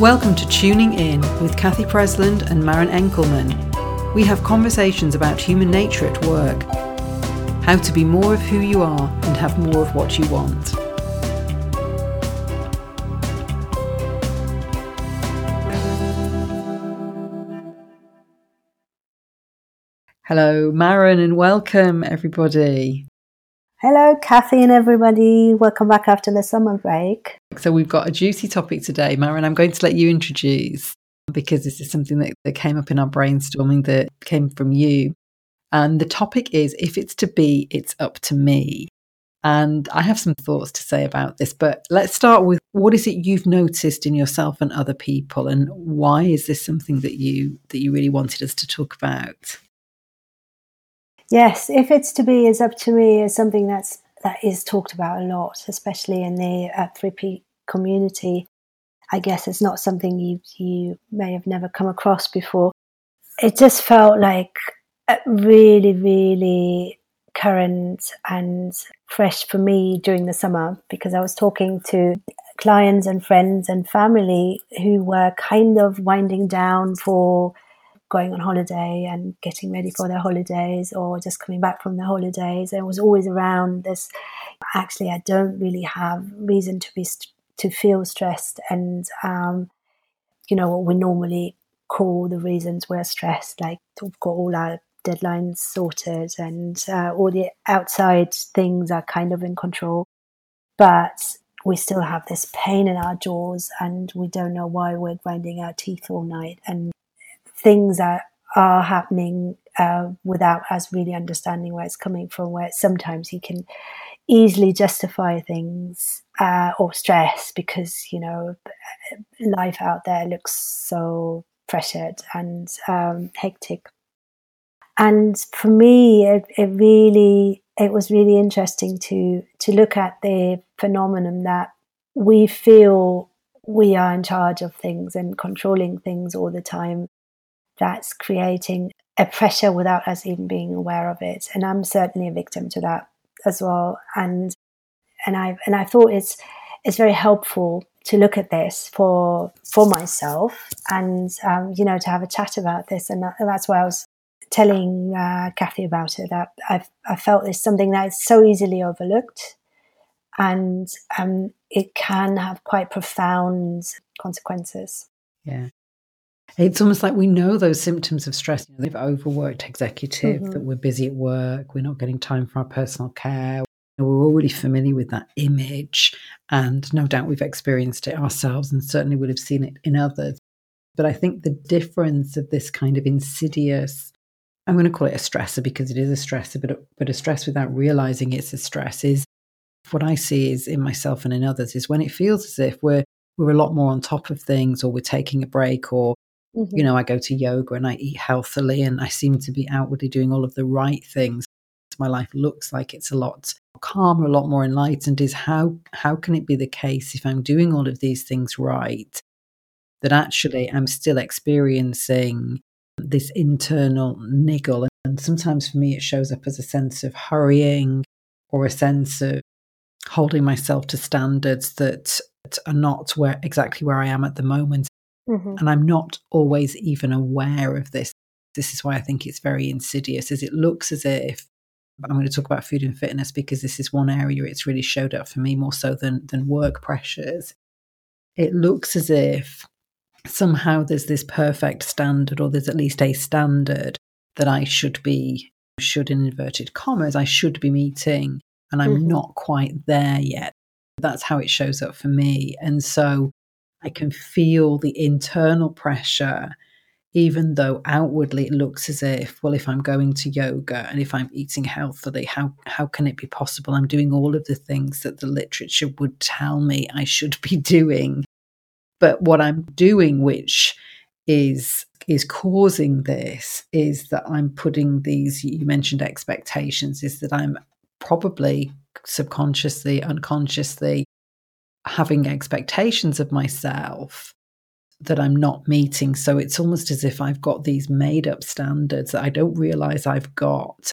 Welcome to Tuning In with Cathy Presland and Maren Enkelman. We have conversations about human nature at work, how to be more of who you are and have more of what you want. Hello, Maren, and welcome everybody. Hello, Cathy and everybody. Welcome back after the summer break. So, we've got a juicy topic today. Maren, I'm going to let you introduce because this is something that, that came up in our brainstorming that came from you. And the topic is if it's to be, it's up to me. And I have some thoughts to say about this, but let's start with what is it you've noticed in yourself and other people and why is this something that you that you really wanted us to talk about? Yes, if it's to be is up to me is something that's that is talked about a lot, especially in the uh, 3P community. I guess it's not something you you may have never come across before. It just felt like really, really current and fresh for me during the summer because I was talking to clients and friends and family who were kind of winding down for going on holiday and getting ready for their holidays or just coming back from their holidays. It was always around this. Actually, I don't really have reason to be to feel stressed, and um, you know what we normally call the reasons we're stressed, like we've got all our deadlines sorted and uh, all the outside things are kind of in control, but we still have this pain in our jaws and we don't know why we're grinding our teeth all night and things that are happening uh, without us really understanding where it's coming from. Where sometimes you can easily justify things uh, or stress because you know life out there looks so pressured and um, hectic. And for me, it, it really it was really interesting to to look at the phenomenon that we feel we are in charge of things and controlling things all the time that's creating a pressure without us even being aware of it. And I'm certainly a victim to that as well. And and I and I thought it's it's very helpful to look at this for for myself and um, you know to have a chat about this. And, that, and that's why I was telling uh, Cathy about it. That I've I felt it's something that is so easily overlooked, and um, it can have quite profound consequences. Yeah. It's almost like we know those symptoms of stress. You know, they've overworked executive, mm-hmm. that we're busy at work, we're not getting time for our personal care. We're already familiar with that image, and no doubt we've experienced it ourselves and certainly would have seen it in others. But I think the difference of this kind of insidious, I'm going to call it a stressor because it is a stressor, but a, but a stress without realizing it's a stress is what I see is in myself and in others is when it feels as if we're we're a lot more on top of things or we're taking a break or Mm-hmm. You know, I go to yoga and I eat healthily and I seem to be outwardly doing all of the right things. My life looks like it's a lot calmer, a lot more enlightened. Is how how can it be the case if I'm doing all of these things right that actually I'm still experiencing this internal niggle? And sometimes for me, it shows up as a sense of hurrying or a sense of holding myself to standards that are not where exactly where I am at the moment. Mm-hmm. And I'm not always even aware of this. This is why I think it's very insidious, as it looks as if I'm going to talk about food and fitness because this is one area it's really showed up for me more so than than work pressures. It looks as if somehow there's this perfect standard, or there's at least a standard that I should be, should in inverted commas, I should be meeting, and I'm mm-hmm. not quite there yet. That's how it shows up for me. And so I can feel the internal pressure, even though outwardly it looks as if, well, if I'm going to yoga and if I'm eating healthily, how, how can it be possible? I'm doing all of the things that the literature would tell me I should be doing. But what I'm doing, which is is causing this is that I'm putting these you mentioned expectations is that I'm probably subconsciously unconsciously having expectations of myself that I'm not meeting. So it's almost as if I've got these made up standards that I don't realize I've got.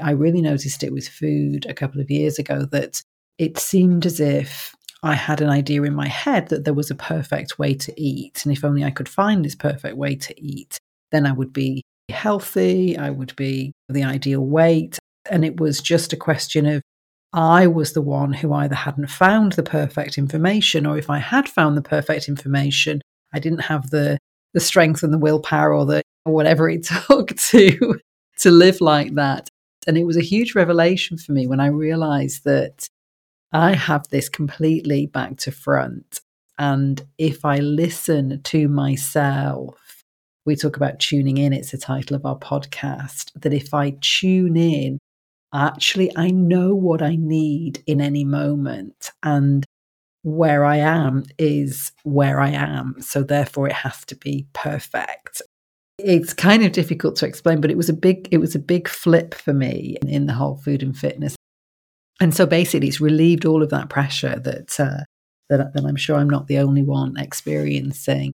I really noticed it with food a couple of years ago that it seemed as if I had an idea in my head that there was a perfect way to eat. And if only I could find this perfect way to eat, then I would be healthy, I would be the ideal weight. And it was just a question of I was the one who either hadn't found the perfect information, or if I had found the perfect information, I didn't have the the strength and the willpower or the or whatever it took to to live like that. And it was a huge revelation for me when I realized that I have this completely back to front. And if I listen to myself, we talk about tuning in, it's the title of our podcast, that if I tune in, actually, I know what I need in any moment. And where I am is where I am. So therefore, it has to be perfect. It's kind of difficult to explain, but it was a big it was a big flip for me in the whole food and fitness and so basically, it's relieved all of that pressure that, uh, that, that I'm sure I'm not the only one experiencing.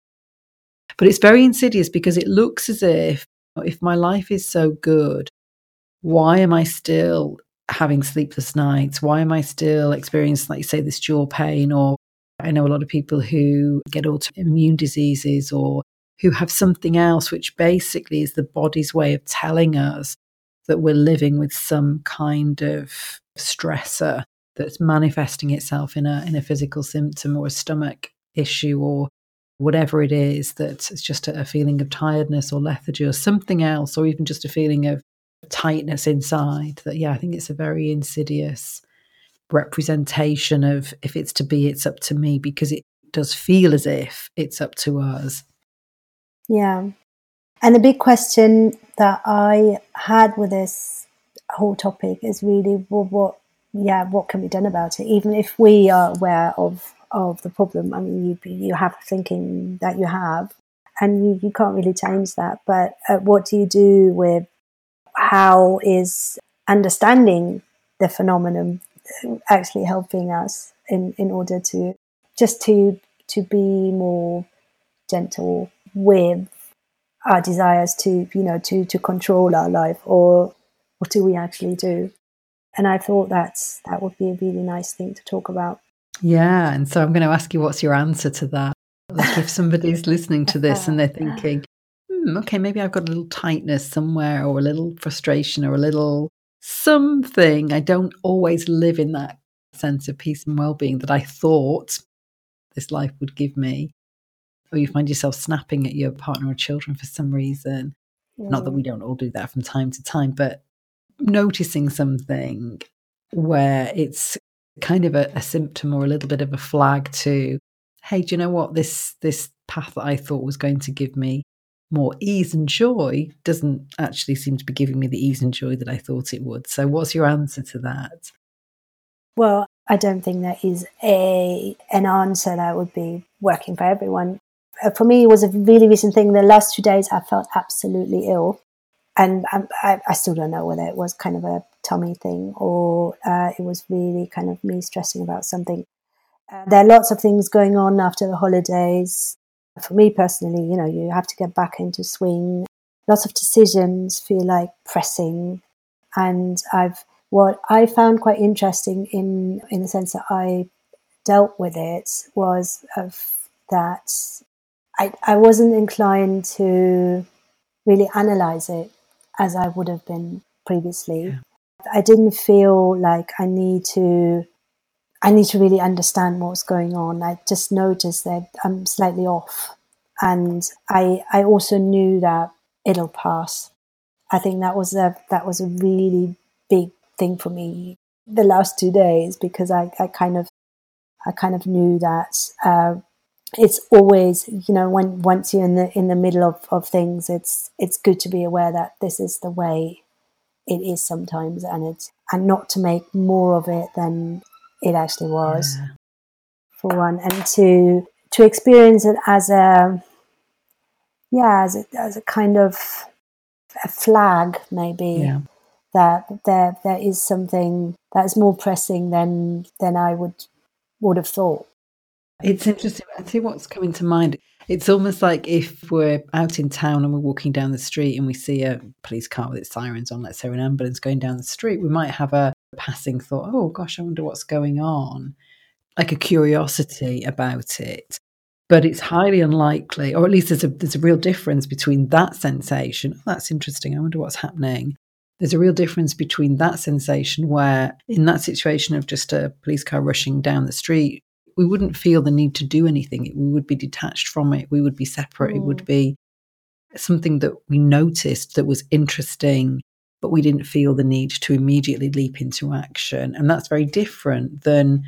But it's very insidious because it looks as if if my life is so good, why am I still having sleepless nights? Why am I still experiencing, like you say, this jaw pain? Or I know a lot of people who get autoimmune diseases or who have something else, which basically is the body's way of telling us that we're living with some kind of stressor that's manifesting itself in a in a physical symptom or a stomach issue or whatever it is that it's just a feeling of tiredness or lethargy or something else or even just a feeling of tightness inside that yeah i think it's a very insidious representation of if it's to be it's up to me because it does feel as if it's up to us. Yeah. And the big question that i had with this whole topic is really well, what yeah what can be done about it? Even if we are aware of of the problem i mean you you have thinking that you have and you, you can't really change that but uh, what do you do with how is understanding the phenomenon actually helping us in in order to just to to be more gentle with our desires to you know to to control our life or what do we actually do? And I thought that's that would be a really nice thing to talk about. Yeah, and so I'm going to ask you, what's your answer to that? Like if somebody's listening to this and they're thinking, hmm, okay, maybe I've got a little tightness somewhere, or a little frustration, or a little something. I don't always live in that sense of peace and well-being that I thought this life would give me. Or you find yourself snapping at your partner or children for some reason. Mm. Not that we don't all do that from time to time, but noticing something where it's kind of a, a, symptom or a little bit of a flag to hey do you know what this this path that i thought was going to give me more ease and joy doesn't actually seem to be giving me the ease and joy that i thought it would. So what's your answer to that? Well i don't think there is a an answer that would be working for everyone. Uh, for me it was a really recent thing. The last two days i felt absolutely ill. And I, I, still don't know whether it was kind of a tummy thing or uh, it was really kind of me stressing about something. Uh, there are lots of things going on after the holidays. For me personally, you know, you have to get back into swing. Lots of decisions feel like pressing, and I've what I found quite interesting in in the sense that I dealt with it was of that I I wasn't inclined to really analyze it as I would have been previously. Yeah. I didn't feel like I need to I need to really understand what's going on. I just noticed that I'm slightly off. And I I also knew that it'll pass. I think that was a that was a really big thing for me the last two days because I, I kind of I kind of knew that uh, it's always you know when once you're in the in the middle of, of things it's it's good to be aware that this is the way it is sometimes and it's and not to make more of it than it actually was yeah. for one and to to experience it as a yeah as a, as a kind of a flag maybe yeah. that there there is something that is more pressing than than I would would have thought it's interesting. I see what's coming to mind. It's almost like if we're out in town and we're walking down the street and we see a police car with its sirens on, let's say an ambulance going down the street, we might have a passing thought, oh gosh, I wonder what's going on. like a curiosity about it. But it's highly unlikely, or at least there's a there's a real difference between that sensation. Oh, that's interesting. I wonder what's happening. There's a real difference between that sensation where, in that situation of just a police car rushing down the street, we wouldn't feel the need to do anything. We would be detached from it. We would be separate. Mm. It would mm. be something that we noticed that was interesting, but we didn't feel the need to immediately leap into action. And that's very different than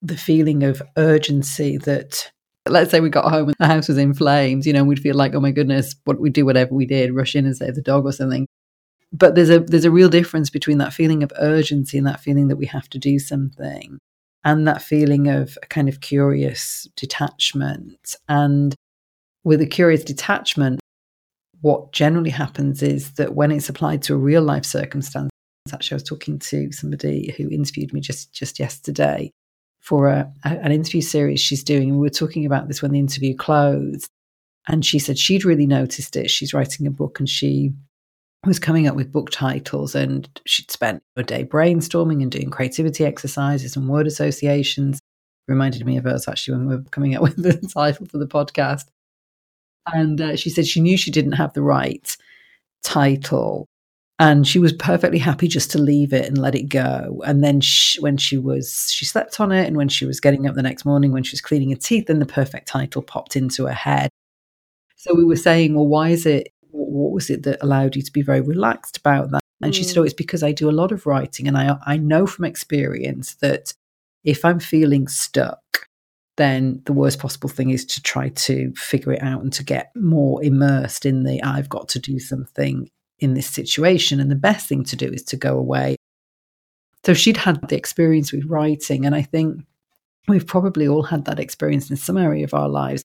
the feeling of urgency that let's say we got home and the house was in flames, you know, we'd feel like, oh my goodness, what we do whatever we did, rush in and save the dog or something. But there's a there's a real difference between that feeling of urgency and that feeling that we have to do something and that feeling of a kind of curious detachment. And with a curious detachment, what generally happens is that when it's applied to a real life circumstance, actually, I was talking to somebody who interviewed me just just yesterday for a, an interview series she's doing, and we were talking about this when the interview closed. And she said she'd really noticed it. She's writing a book, and she was coming up with book titles, and she'd spent a day brainstorming and doing creativity exercises and word associations. Reminded me of us actually when we were coming up with the title for the podcast. And uh, she said she knew she didn't have the right title. And she was perfectly happy just to leave it and let it go. And then she, when she was, she slept on it. And when she was getting up the next morning, when she was cleaning her teeth, then the perfect title popped into her head. So we were saying, well, why is it, what was it that allowed you to be very relaxed about that? And she said, mm. oh, it's because I do a lot of writing. And I, I know from experience that if I'm feeling stuck, then the worst possible thing is to try to figure it out and to get more immersed in the I've got to do something in this situation. And the best thing to do is to go away. So she'd had the experience with writing. And I think we've probably all had that experience in some area of our lives.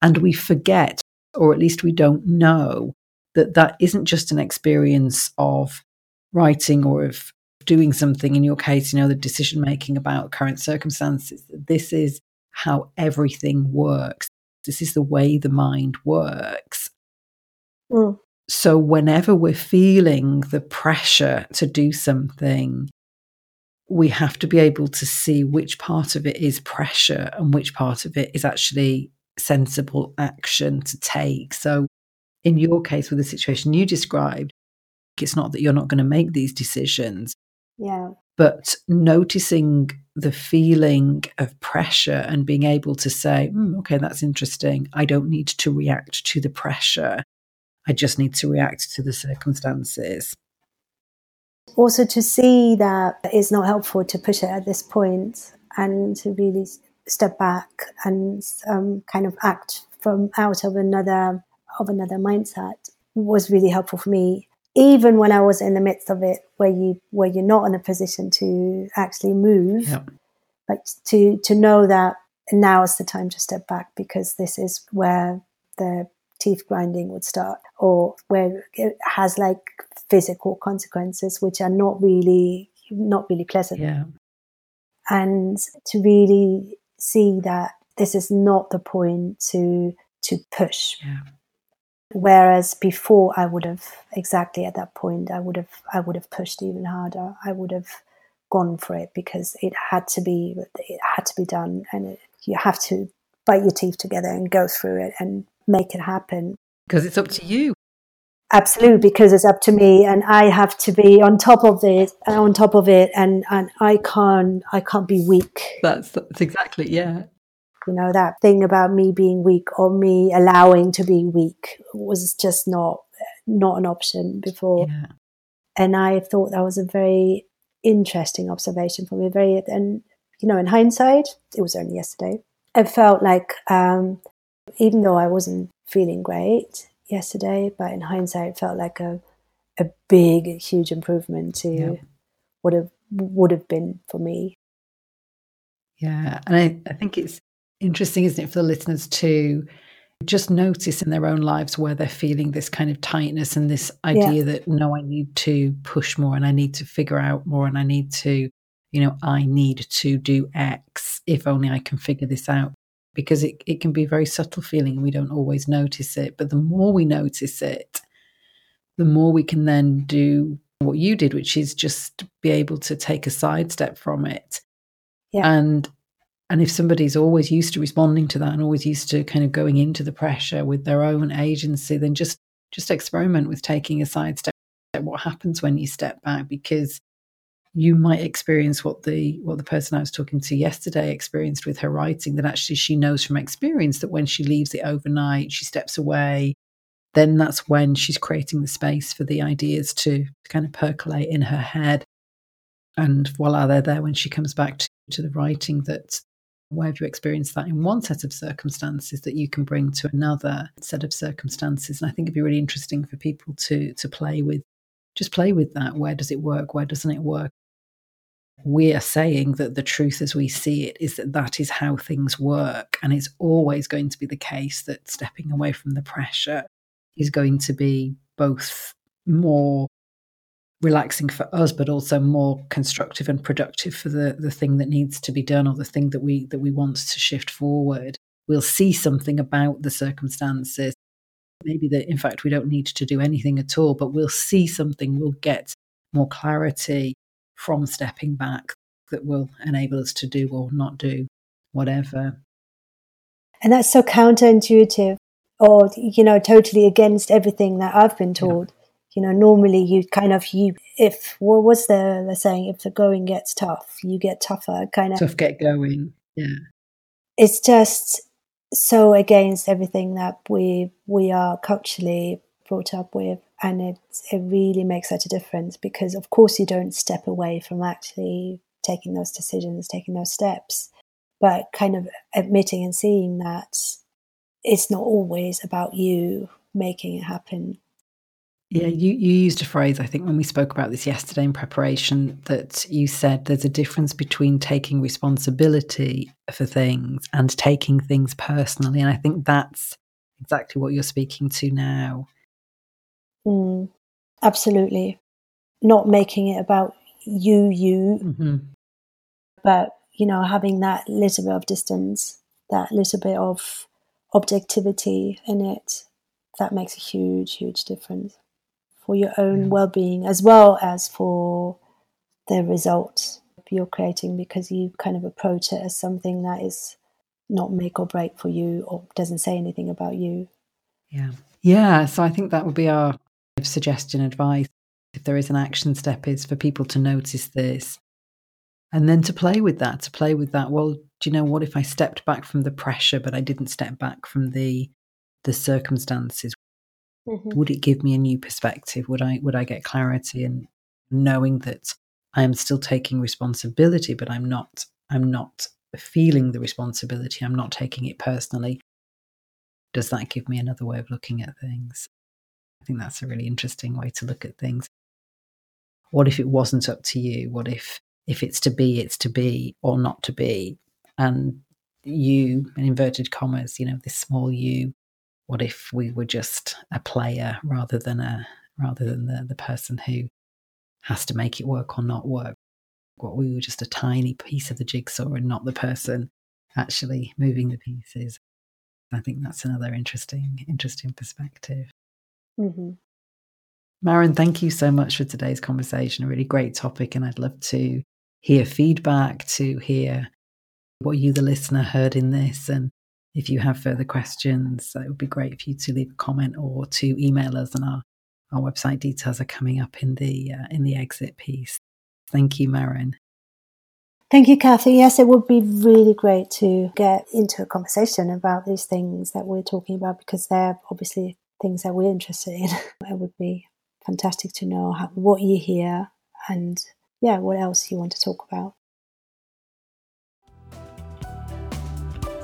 And we forget, or at least we don't know, that that isn't just an experience of writing or of doing something in your case, you know, the decision making about current circumstances. This is how everything works. This is the way the mind works. Mm. So, whenever we're feeling the pressure to do something, we have to be able to see which part of it is pressure and which part of it is actually sensible action to take. So, in your case, with the situation you described, it's not that you're not going to make these decisions. Yeah. But noticing the feeling of pressure and being able to say, mm, okay, that's interesting. I don't need to react to the pressure. I just need to react to the circumstances. Also, to see that it's not helpful to push it at this point and to really step back and um, kind of act from out of another of another mindset was really helpful for me even when I was in the midst of it, where you where you're not in a position to actually move, yeah. but to to know that now is the time to step back because this is where the teeth grinding would start, or where it has like physical consequences, which are not really not really pleasant. Yeah. And to really see that this is not the point to to push. Yeah Whereas before, I would have exactly at that point, I would have I would have pushed even harder. I would have gone for it because it had to be it had to be done, and it, you have to bite your teeth together and go through it and make it happen. Because it's up to you. Absolutely, because it's up to me, and I have to be on top of it, on top of it, and and I can't I can't be weak. That's that's exactly yeah. You know, that thing about me being weak or me allowing to be weak was just not not an option before. Yeah. And I thought that was a very interesting observation for me. Very and you know, in hindsight, it was only yesterday. It felt like um, even though I wasn't feeling great yesterday, but in hindsight, it felt like a a big, huge improvement to yeah. what have would have been for me. Yeah, and I, I think it's interesting, isn't it, for the listeners to just notice in their own lives where they're feeling this kind of tightness and this idea yeah. that no, I need to push more and I need to figure out more and I need to, you know, I need to do X if only I can figure this out. Because it, it can be a very subtle feeling and we don't always notice it. But the more we notice it, the more we can then do what you did, which is just be able to take a sidestep from it. Yeah. And And if somebody's always used to responding to that and always used to kind of going into the pressure with their own agency, then just just experiment with taking a side step. What happens when you step back? Because you might experience what the what the person I was talking to yesterday experienced with her writing. That actually she knows from experience that when she leaves it overnight, she steps away. Then that's when she's creating the space for the ideas to kind of percolate in her head. And voila, they're there when she comes back to, to the writing that where have you experienced that in one set of circumstances that you can bring to another set of circumstances? And I think it'd be really interesting for people to to play with, just play with that. Where does it work? Where doesn't it work? We are saying that the truth as we see it is that that is how things work. And it's always going to be the case that stepping away from the pressure is going to be both more relaxing for us, but also more constructive and productive for the, the thing that needs to be done or the thing that we that we want to shift forward. We'll see something about the circumstances. Maybe that in fact we don't need to do anything at all, but we'll see something, we'll get more clarity from stepping back that will enable us to do or not do whatever. And that's so counterintuitive or, you know, totally against everything that I've been told. You know normally you kind of you if what was the the saying if the going gets tough you get tougher kind of. Tough get going yeah. It's just so against everything that we we are culturally brought up with and it it really makes such a difference because of course you don't step away from actually taking those decisions taking those steps but kind of admitting and seeing that it's not always about you making it happen yeah, you, you used a phrase, I think, when we spoke about this yesterday in preparation, that you said there's a difference between taking responsibility for things and taking things personally. And I think that's exactly what you're speaking to now. Mm, absolutely. Not making it about you, you, mm-hmm. but, you know, having that little bit of distance, that little bit of objectivity in it, that makes a huge, huge difference for your own yeah. well-being as well as for the results you're creating because you kind of approach it as something that is not make or break for you or doesn't say anything about you. Yeah. Yeah so i think that would be our suggestion advice. If there is an action step is for people to notice this and then to play with that to play with that well do you know what? If i stepped back from the pressure but i didn't step back from the the circumstances Mm-hmm. Would it give me a new perspective? Would I would I get clarity and knowing that I am still taking responsibility, but I'm not I'm not feeling the responsibility. I'm not taking it personally. Does that give me another way of looking at things? I think that's a really interesting way to look at things. What if it wasn't up to you? What if if it's to be, it's to be or not to be? And you, in inverted commas, you know, this small you what if we were just a player rather than a rather than the, the person who has to make it work or not work? What we were just a tiny piece of the jigsaw and not the person actually moving the pieces. I think that's another interesting, interesting perspective. Mm-hmm. Maren, thank you so much for today's conversation. A really great topic, and I'd love to hear feedback, to hear what you, the listener, heard in this, and if you have further questions, it would be great for you to leave a comment or to email us, and our, our website details are coming up in the uh, in the exit piece. Thank you, Maren. Thank you, Cathy. Yes, it would be really great to get into a conversation about these things that we're talking about because they're obviously things that we're interested in. it would be fantastic to know how, what you hear and, yeah, what else you want to talk about.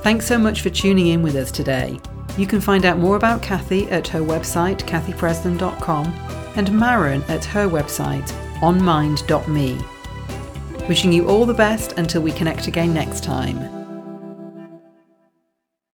Thanks so much for tuning in with us today. You can find out more about Cathy at her website, cathypresland.com, and Maren at her website, onmind.me. Wishing you all the best until we connect again next time.